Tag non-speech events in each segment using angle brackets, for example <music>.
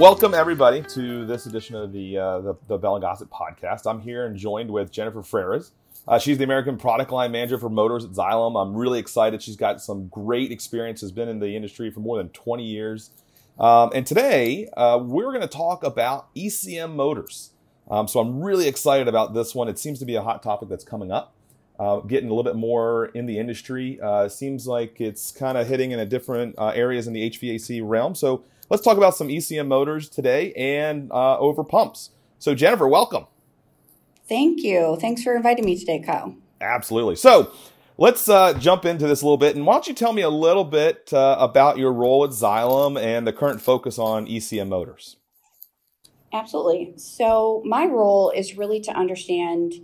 welcome everybody to this edition of the uh, the, the Bell and Gossett podcast. I'm here and joined with Jennifer Freres. Uh, she's the American Product Line Manager for Motors at Xylem. I'm really excited. She's got some great experience. Has been in the industry for more than 20 years. Um, and today uh, we're going to talk about ECM motors. Um, so I'm really excited about this one. It seems to be a hot topic that's coming up. Uh, getting a little bit more in the industry. Uh, seems like it's kind of hitting in a different uh, areas in the HVAC realm. So let's talk about some ECM motors today and uh, over pumps. So Jennifer, welcome. Thank you. Thanks for inviting me today, Kyle. Absolutely. So let's uh, jump into this a little bit. And why don't you tell me a little bit uh, about your role at Xylem and the current focus on ECM motors? Absolutely. So my role is really to understand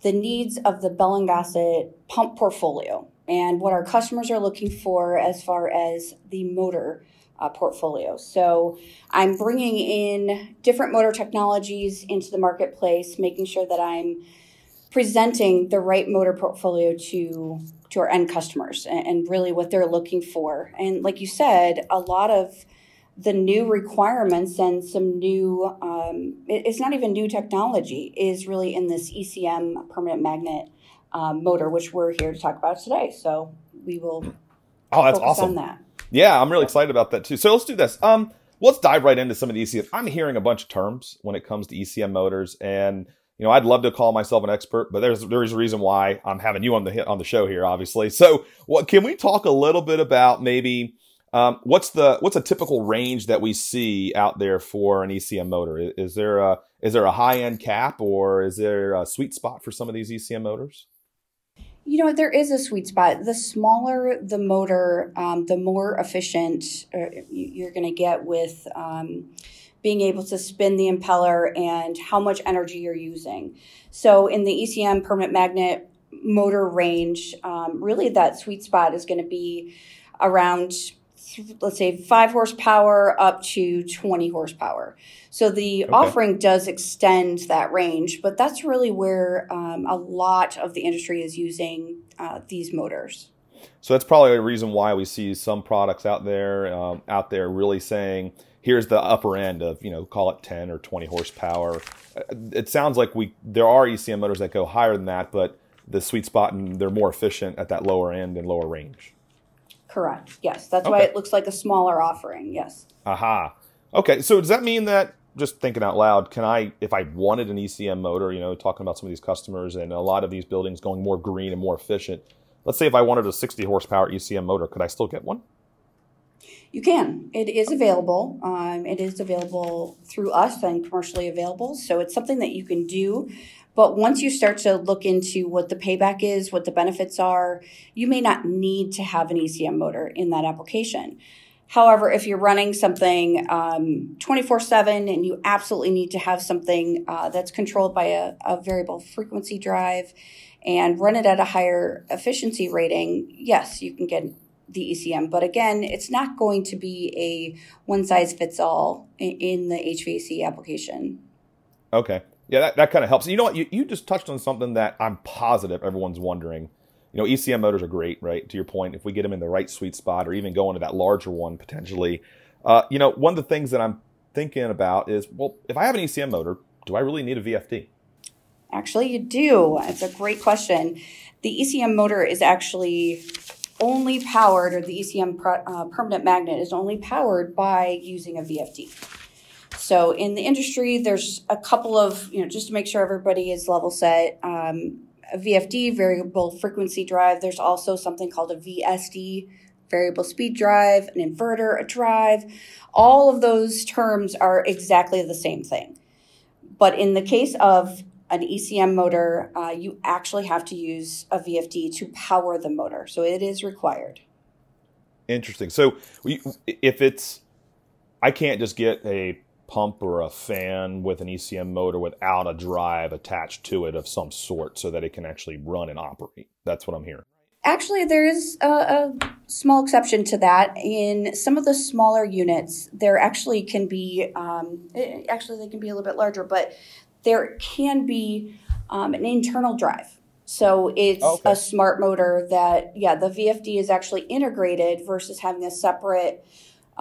the needs of the Bell and Gossett pump portfolio and what our customers are looking for as far as the motor uh, portfolio. So I'm bringing in different motor technologies into the marketplace, making sure that I'm presenting the right motor portfolio to to our end customers and, and really what they're looking for. And like you said, a lot of the new requirements and some new um, it, it's not even new technology is really in this ECM permanent magnet um, motor, which we're here to talk about today. So we will. Oh, that's awesome. On that. Yeah, I'm really excited about that too. So let's do this. Um, let's dive right into some of the ECM. I'm hearing a bunch of terms when it comes to ECM motors, and you know, I'd love to call myself an expert, but there's there's a reason why I'm having you on the on the show here, obviously. So, what can we talk a little bit about maybe? Um, what's the what's a typical range that we see out there for an ECM motor? Is, is there a is there a high end cap or is there a sweet spot for some of these ECM motors? You know, there is a sweet spot. The smaller the motor, um, the more efficient uh, you're going to get with um, being able to spin the impeller and how much energy you're using. So, in the ECM permanent magnet motor range, um, really that sweet spot is going to be around let's say five horsepower up to 20 horsepower. So the okay. offering does extend that range, but that's really where um, a lot of the industry is using uh, these motors. So that's probably a reason why we see some products out there um, out there really saying, here's the upper end of you know call it 10 or 20 horsepower. Uh, it sounds like we there are ECM motors that go higher than that, but the sweet spot and they're more efficient at that lower end and lower range. Correct. Yes, that's okay. why it looks like a smaller offering. Yes. Aha. Okay, so does that mean that just thinking out loud, can I, if I wanted an ECM motor, you know, talking about some of these customers and a lot of these buildings going more green and more efficient, let's say if I wanted a 60 horsepower ECM motor, could I still get one? You can. It is available. Um, it is available through us and commercially available. So it's something that you can do. But once you start to look into what the payback is, what the benefits are, you may not need to have an ECM motor in that application. However, if you're running something um, 24 7 and you absolutely need to have something uh, that's controlled by a, a, variable frequency drive and run it at a higher efficiency rating, yes, you can get the ECM. But again, it's not going to be a one size fits all in the HVAC application. Okay. Yeah, that, that kind of helps. You know what? You, you just touched on something that I'm positive everyone's wondering. You know, ECM motors are great, right? To your point, if we get them in the right sweet spot or even go into that larger one potentially. Uh, you know, one of the things that I'm thinking about is, well, if I have an ECM motor, do I really need a VFD? Actually, you do. It's a great question. The ECM motor is actually only powered, or the ECM uh, permanent magnet is only powered by using a VFD. So in the industry, there's a couple of, you know, just to make sure everybody is level set, um, a VFD, variable frequency drive. There's also something called a VSD, variable speed drive, an inverter, a drive. All of those terms are exactly the same thing. But in the case of an ECM motor, uh, you actually have to use a VFD to power the motor. So it is required. Interesting. So if it's, I can't just get a pump or a fan with an ECM motor without a drive attached to it of some sort so that it can actually run and operate. That's what I'm hearing. Actually, there is a, a, small exception to that. In some of the smaller units, there actually can be, um, eh, actually, they can be a little bit larger, but there can be um, an internal drive. So it's okay. a smart motor that, yeah, the VFD is actually integrated versus having a separate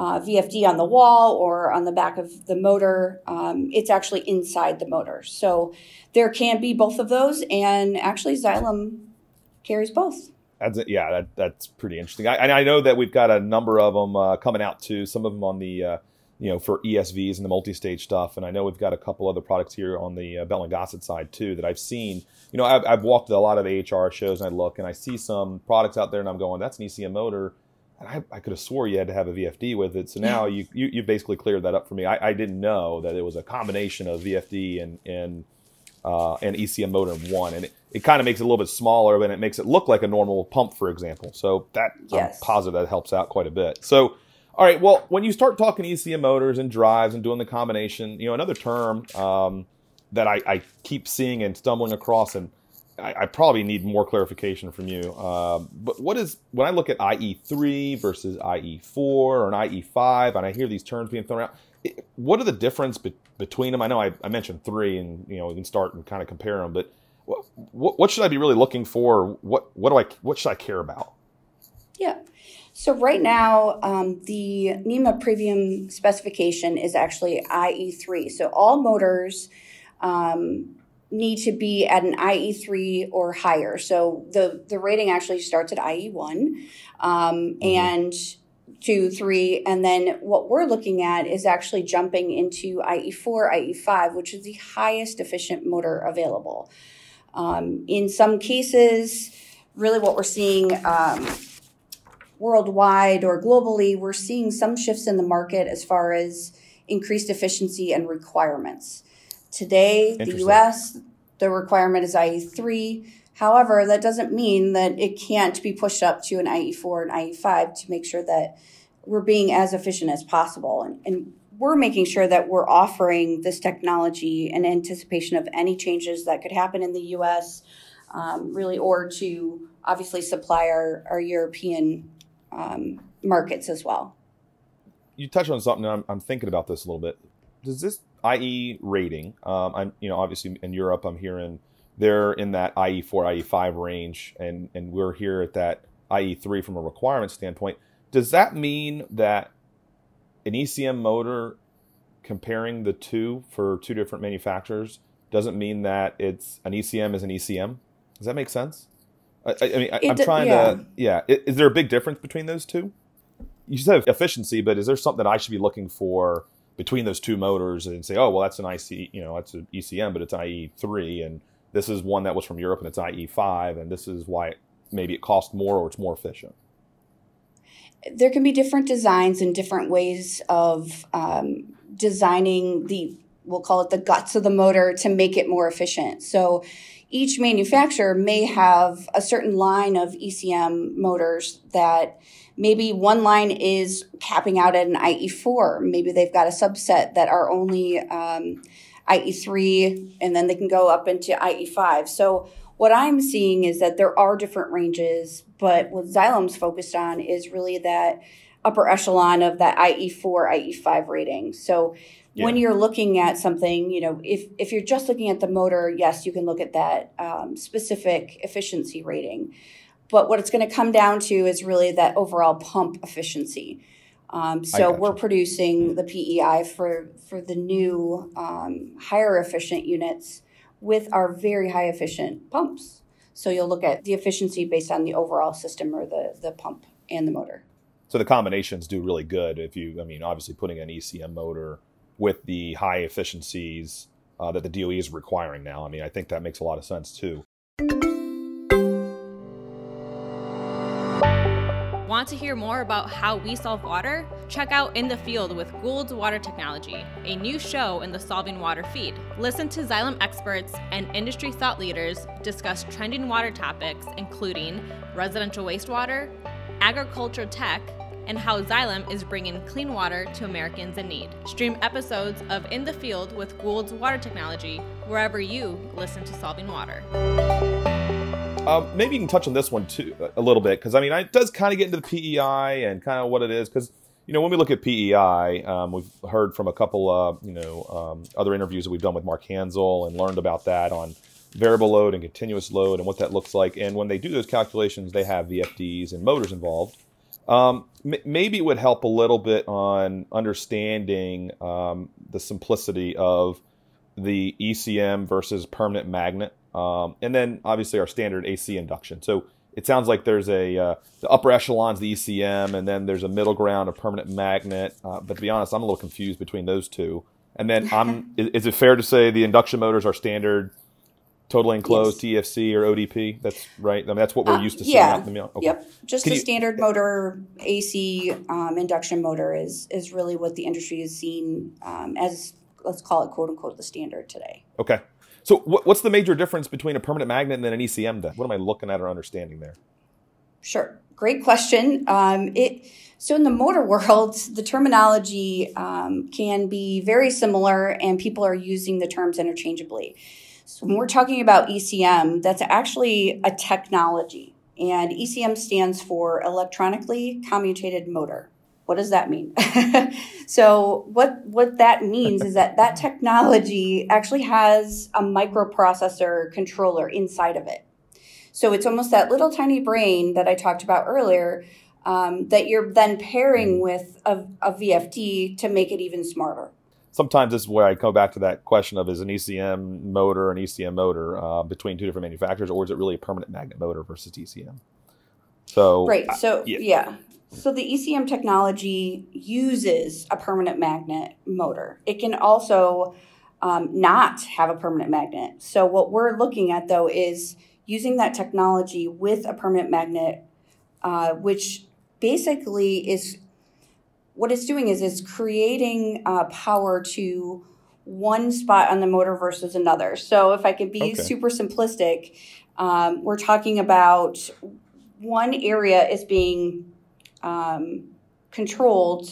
uh, VFD on the wall or on the back of the motor. Um, it's actually inside the motor. So there can be both of those, and actually, Xylem carries both. That's, yeah, that, that's pretty interesting. I, I know that we've got a number of them uh, coming out too. Some of them on the, uh, you know, for ESVs and the multi-stage stuff. And I know we've got a couple other products here on the uh, Bell and Gossett side too that I've seen. You know, I've, I've walked a lot of AHR shows and I look and I see some products out there and I'm going, that's an ECM motor and I, I, could have swore you had to have a VFD with it. So now you, you you basically cleared that up for me. I, I didn't know that it was a combination of VFD and and uh, and ECM motor in one, and it, it kind of makes it a little bit smaller, and it makes it look like a normal pump, for example. So that yes. I'm positive that helps out quite a bit. So. All right. Well, when you start talking ECM motors and drives and doing the combination, you know, another term um, that I, I, keep seeing and stumbling across, and I, I, probably need more clarification from you. Uh, but what is when I look at IE3 versus IE4 or an IE5, and I hear these terms being thrown around, it, what are the difference be, between them? I know I, I, mentioned three, and you know we can start and kind of compare them. But what, what, should I be really looking for? What what do I what should I care about? Yeah. So right now, um, the NEMA premium specification is actually IE3. So all motors um, need to be at an IE3 or higher. So the, the rating actually starts at IE1 um, mm-hmm. and two, three. And then what we're looking at is actually jumping into IE4, IE5, which is the highest efficient motor available. Um, in some cases, really what we're seeing um, worldwide or globally, we're seeing some shifts in the market as far as increased efficiency and requirements. Today, the US, the requirement is IE3. However, that doesn't mean that it can't be pushed up to an IE4 and IE5 to make sure that we're being as efficient as possible. And, and we're making sure that we're offering this technology in anticipation of any changes that could happen in the US, um, really, or to obviously supply our, our European um, markets as well. You touched on something, I'm, I'm thinking about this a little bit. Does this IE rating. Um, I'm, you know, obviously in Europe, I'm hearing they're in that IE4, IE5 range, and and we're here at that IE3 from a requirement standpoint. Does that mean that an ECM motor, comparing the two for two different manufacturers, doesn't mean that it's an ECM is an ECM? Does that make sense? I, I mean, I, am trying yeah. to. Yeah, is, is there a big difference between those two? You said efficiency, but is there something that I should be looking for? Between those two motors and say, oh, well, that's an IC, you know, that's an ECM, but it's IE3, and this is one that was from Europe and it's IE5, and this is why it, maybe it costs more or it's more efficient. There can be different designs and different ways of um, designing the, we'll call it the guts of the motor to make it more efficient. So each manufacturer may have a certain line of ECM motors that maybe one line is capping out at an IE4. Maybe they've got a subset that are only um, IE3, and then they can go up into IE5. So what I'm seeing is that there are different ranges, but what Xylem's focused on is really that upper echelon of that IE4, IE5 rating. So yeah. when you're looking at something, you know, if if you're just looking at the motor, yes, you can look at that um, specific efficiency rating. But what it's going to come down to is really that overall pump efficiency. Um, so we're producing the PEI for for the new um, higher efficient units with our very high efficient pumps. So you'll look at the efficiency based on the overall system or the the pump and the motor. So the combinations do really good if you, I mean, obviously putting an ECM motor with the high efficiencies uh, that the DOE is requiring now. I mean, I think that makes a lot of sense too. Want to hear more about how we solve water? Check out In the Field with Goulds Water Technology, a new show in the Solving Water feed. Listen to Xylem experts and industry thought leaders discuss trending water topics, including residential wastewater, agriculture tech, and how Xylem is bringing clean water to Americans in need. Stream episodes of In the Field with Goulds Water Technology wherever you listen to Solving Water. Um, maybe you can touch on this one too a little bit because I mean it does kind of get into the PEI and kind of what it is because you know when we look at PEI, um, we've heard from a couple of you know um, other interviews that we've done with Mark Handzel and learned about that on variable load and continuous load and what that looks like. And when they do those calculations, they have VFDs and motors involved. Um, m- maybe it would help a little bit on understanding um, the simplicity of the ECM versus permanent magnet, um, and then obviously our standard AC induction. So it sounds like there's a uh, the upper echelons the ECM, and then there's a middle ground of permanent magnet. Uh, but to be honest, I'm a little confused between those two. And then I'm <laughs> is, is, it fair to say the induction motors are standard, totally enclosed yes. TEFC or ODP? That's right. I mean that's what we're uh, used to seeing yeah. out in the mill. Okay. Yep, just Can the you, standard motor AC um, induction motor is is really what the industry has seen um, as let's call it quote unquote the standard today. Okay. So what's the major difference between a permanent magnet and then an ECM then? What am I looking at or understanding there? Sure. Great question. Um, it so in the motor <laughs> world, the terminology um, can be very similar, and people are using the terms interchangeably. So when we're talking about ECM, that's actually a technology, and ECM stands for electronically commutated motor. What does that mean? <laughs> so what what that means is that that technology actually has a microprocessor controller inside of it. So it's almost that little tiny brain that I talked about earlier um, that you're then pairing mm. with a, a VFD to make it even smarter sometimes this is where I come back to that question of is an ECM motor an ECM motor uh, between two different manufacturers, or is it really a permanent magnet motor versus ECM? So right, so uh, yeah. yeah. So the ECM technology uses a permanent magnet motor. It can also um, not have a permanent magnet. So what we're looking at though is using that technology with a permanent magnet, uh, which basically is what it's doing is it's creating uh, power to one spot on the motor versus another. So if I could be okay. super simplistic, um, we're talking about one area is being um, controlled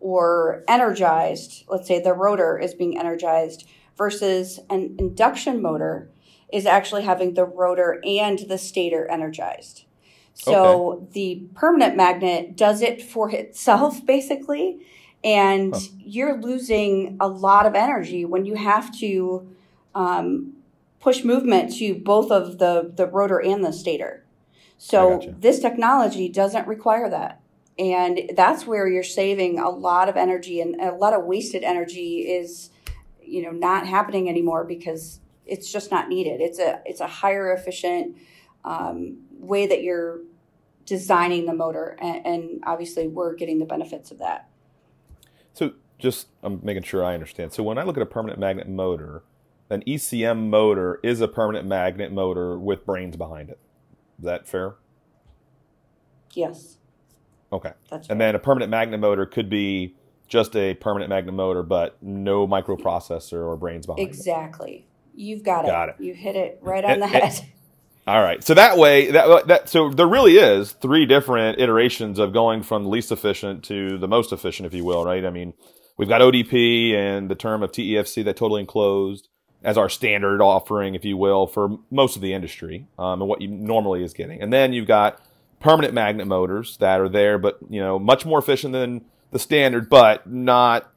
or energized, let's say the rotor is being energized, versus an induction motor is actually having the rotor and the stator energized. So okay. the permanent magnet does it for itself, <laughs> basically. And huh. you're losing a lot of energy when you have to um, push movement to both of the, the rotor and the stator. So this technology doesn't require that and that's where you're saving a lot of energy and a lot of wasted energy is you know not happening anymore because it's just not needed it's a it's a higher efficient um, way that you're designing the motor and, and obviously we're getting the benefits of that so just i'm making sure i understand so when i look at a permanent magnet motor an ecm motor is a permanent magnet motor with brains behind it is that fair yes Okay. That's and then a permanent magnet motor could be just a permanent magnet motor, but no microprocessor or brains behind exactly. it. Exactly. You've got, got it. it. You hit it right on the head. <laughs> All right. So that way, that that so there really is three different iterations of going from least efficient to the most efficient, if you will. Right. I mean, we've got ODP and the term of TEFC that totally enclosed as our standard offering, if you will, for most of the industry um, and what you normally is getting. And then you've got permanent magnet motors that are there, but you know, much more efficient than the standard, but not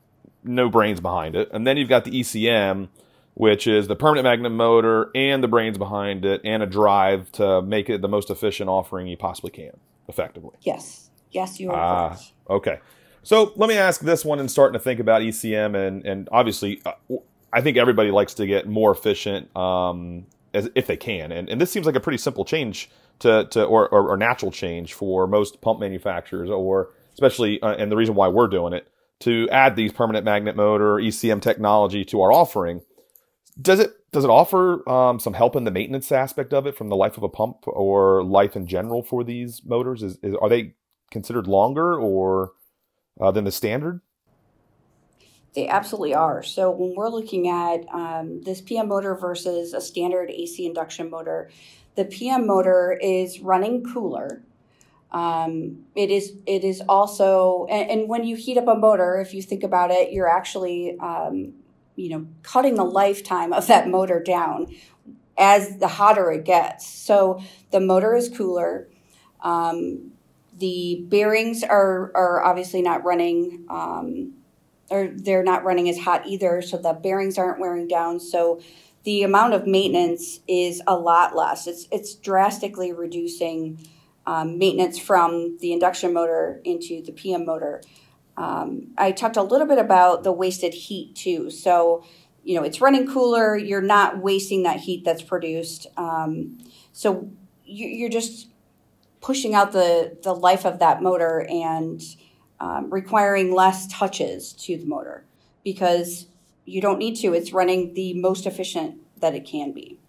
no brains behind it. And then you've got the ECM, which is the permanent magnet motor and the brains behind it and a drive to make it the most efficient offering you possibly can, effectively. Yes. Yes, you are. Ah, okay. So let me ask this one and starting to think about ECM and and obviously uh, I think everybody likes to get more efficient um, as, if they can. And, and this seems like a pretty simple change to, to or, or, or natural change for most pump manufacturers, or especially, uh, and the reason why we're doing it, to add these permanent magnet motor ECM technology to our offering. Does it does it offer um, some help in the maintenance aspect of it from the life of a pump or life in general for these motors? Is, is are they considered longer or uh, than the standard? They absolutely are. So when we're looking at um, this PM motor versus a standard AC induction motor, the PM motor is running cooler. Um, it is it is also and, and, when you heat up a motor, if you think about it, you're actually um, you know cutting the lifetime of that motor down as the hotter it gets. So the motor is cooler. Um, the bearings are are obviously not running um, or they're not running as hot either, so the bearings aren't wearing down. So the amount of maintenance is a lot less. It's it's drastically reducing um, maintenance from the induction motor into the PM motor. Um, I talked a little bit about the wasted heat too. So, you know, it's running cooler. You're not wasting that heat that's produced. Um, so you, are just pushing out the the life of that motor and um, requiring less touches to the motor because you don't need to. It's running the most efficient that it can be.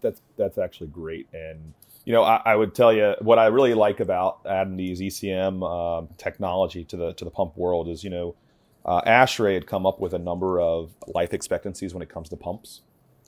That's that's actually great, and you know I, I would tell you what I really like about adding these ECM um, technology to the to the pump world is you know uh, ASHRAE had come up with a number of life expectancies when it comes to pumps,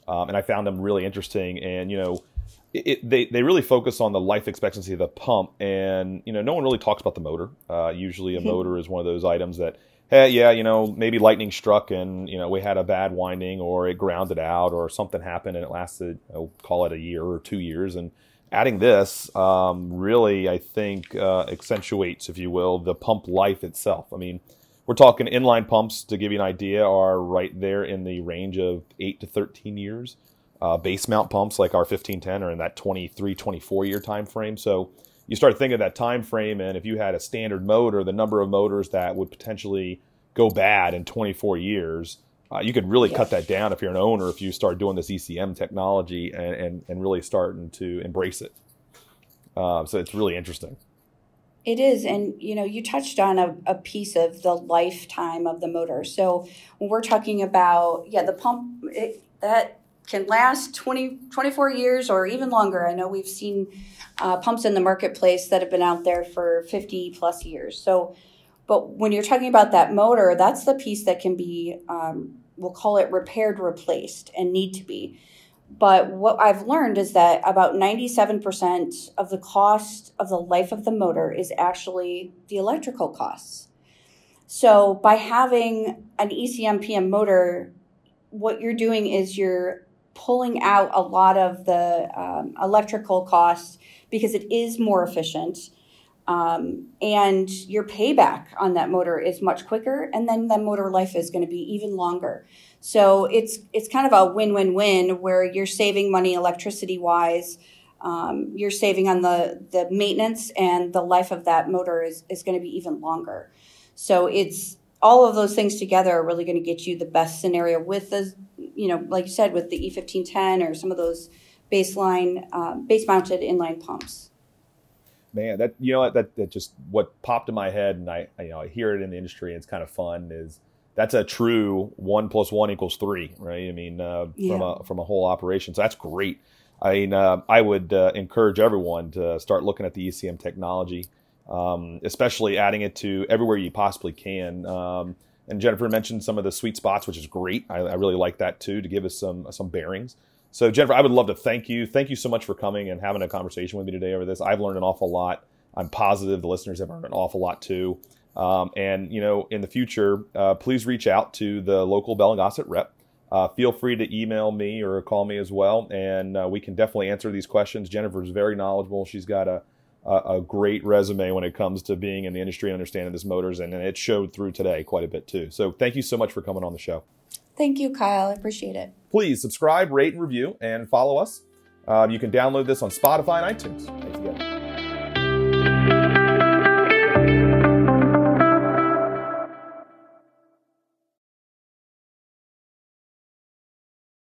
um, and I found them really interesting. And you know, it, they they really focus on the life expectancy of the pump, and you know, no one really talks about the motor. Uh, usually, a <laughs> motor is one of those items that hey, yeah, you know, maybe lightning struck and, you know, we had a bad winding or it grounded out or something happened and it lasted, I'll call it a year or two years. And adding this um, really, I think, uh, accentuates, if you will, the pump life itself. I mean, we're talking inline pumps, to give you an idea, are right there in the range of 8 to 13 years. Uh, base mount pumps like our 1510 are in that 23, 24 year time frame. So you start thinking of that time frame, and if you had a standard motor, the number of motors that would potentially go bad in 24 years, uh, you could really yes. cut that down if you're an owner if you start doing this ECM technology and, and, and really starting to embrace it. Uh, so it's really interesting. It is. And, you know, you touched on a, a piece of the lifetime of the motor. So when we're talking about, yeah, the pump, it, that can last 20, 24 years or even longer. I know we've seen uh, pumps in the marketplace that have been out there for 50 plus years. So, but when you're talking about that motor, that's the piece that can be, um, we'll call it repaired, replaced, and need to be. But what I've learned is that about 97% of the cost of the life of the motor is actually the electrical costs. So by having an ECMPM motor, what you're doing is you're pulling out a lot of the um, electrical costs because it is more efficient. Um, and your payback on that motor is much quicker, and then the motor life is going to be even longer. So it's it's kind of a win-win-win where you're saving money electricity wise, um, you're saving on the the maintenance, and the life of that motor is is going to be even longer. So it's all of those things together are really going to get you the best scenario with the you know like you said with the E1510 or some of those baseline um, base mounted inline pumps. Man, that you know that that just what popped in my head, and I, I you know I hear it in the industry. and It's kind of fun. Is that's a true one plus one equals three, right? I mean, uh, yeah. from a from a whole operation. So that's great. I mean, uh, I would uh, encourage everyone to start looking at the ECM technology, um, especially adding it to everywhere you possibly can. Um, and Jennifer mentioned some of the sweet spots, which is great. I, I really like that too to give us some some bearings. So, Jennifer, I would love to thank you. Thank you so much for coming and having a conversation with me today over this. I've learned an awful lot. I'm positive the listeners have learned an awful lot too. Um, and, you know, in the future, uh, please reach out to the local Bell and Gossett rep. Uh, feel free to email me or call me as well, and uh, we can definitely answer these questions. Jennifer is very knowledgeable. She's got a, a, a, great resume when it comes to being in the industry and understanding this motors, and, and it showed through today quite a bit too. So, thank you so much for coming on the show. Thank you, Kyle. I appreciate it. Please subscribe, rate, and review, and follow us. Uh, you can download this on Spotify and iTunes. Thanks again.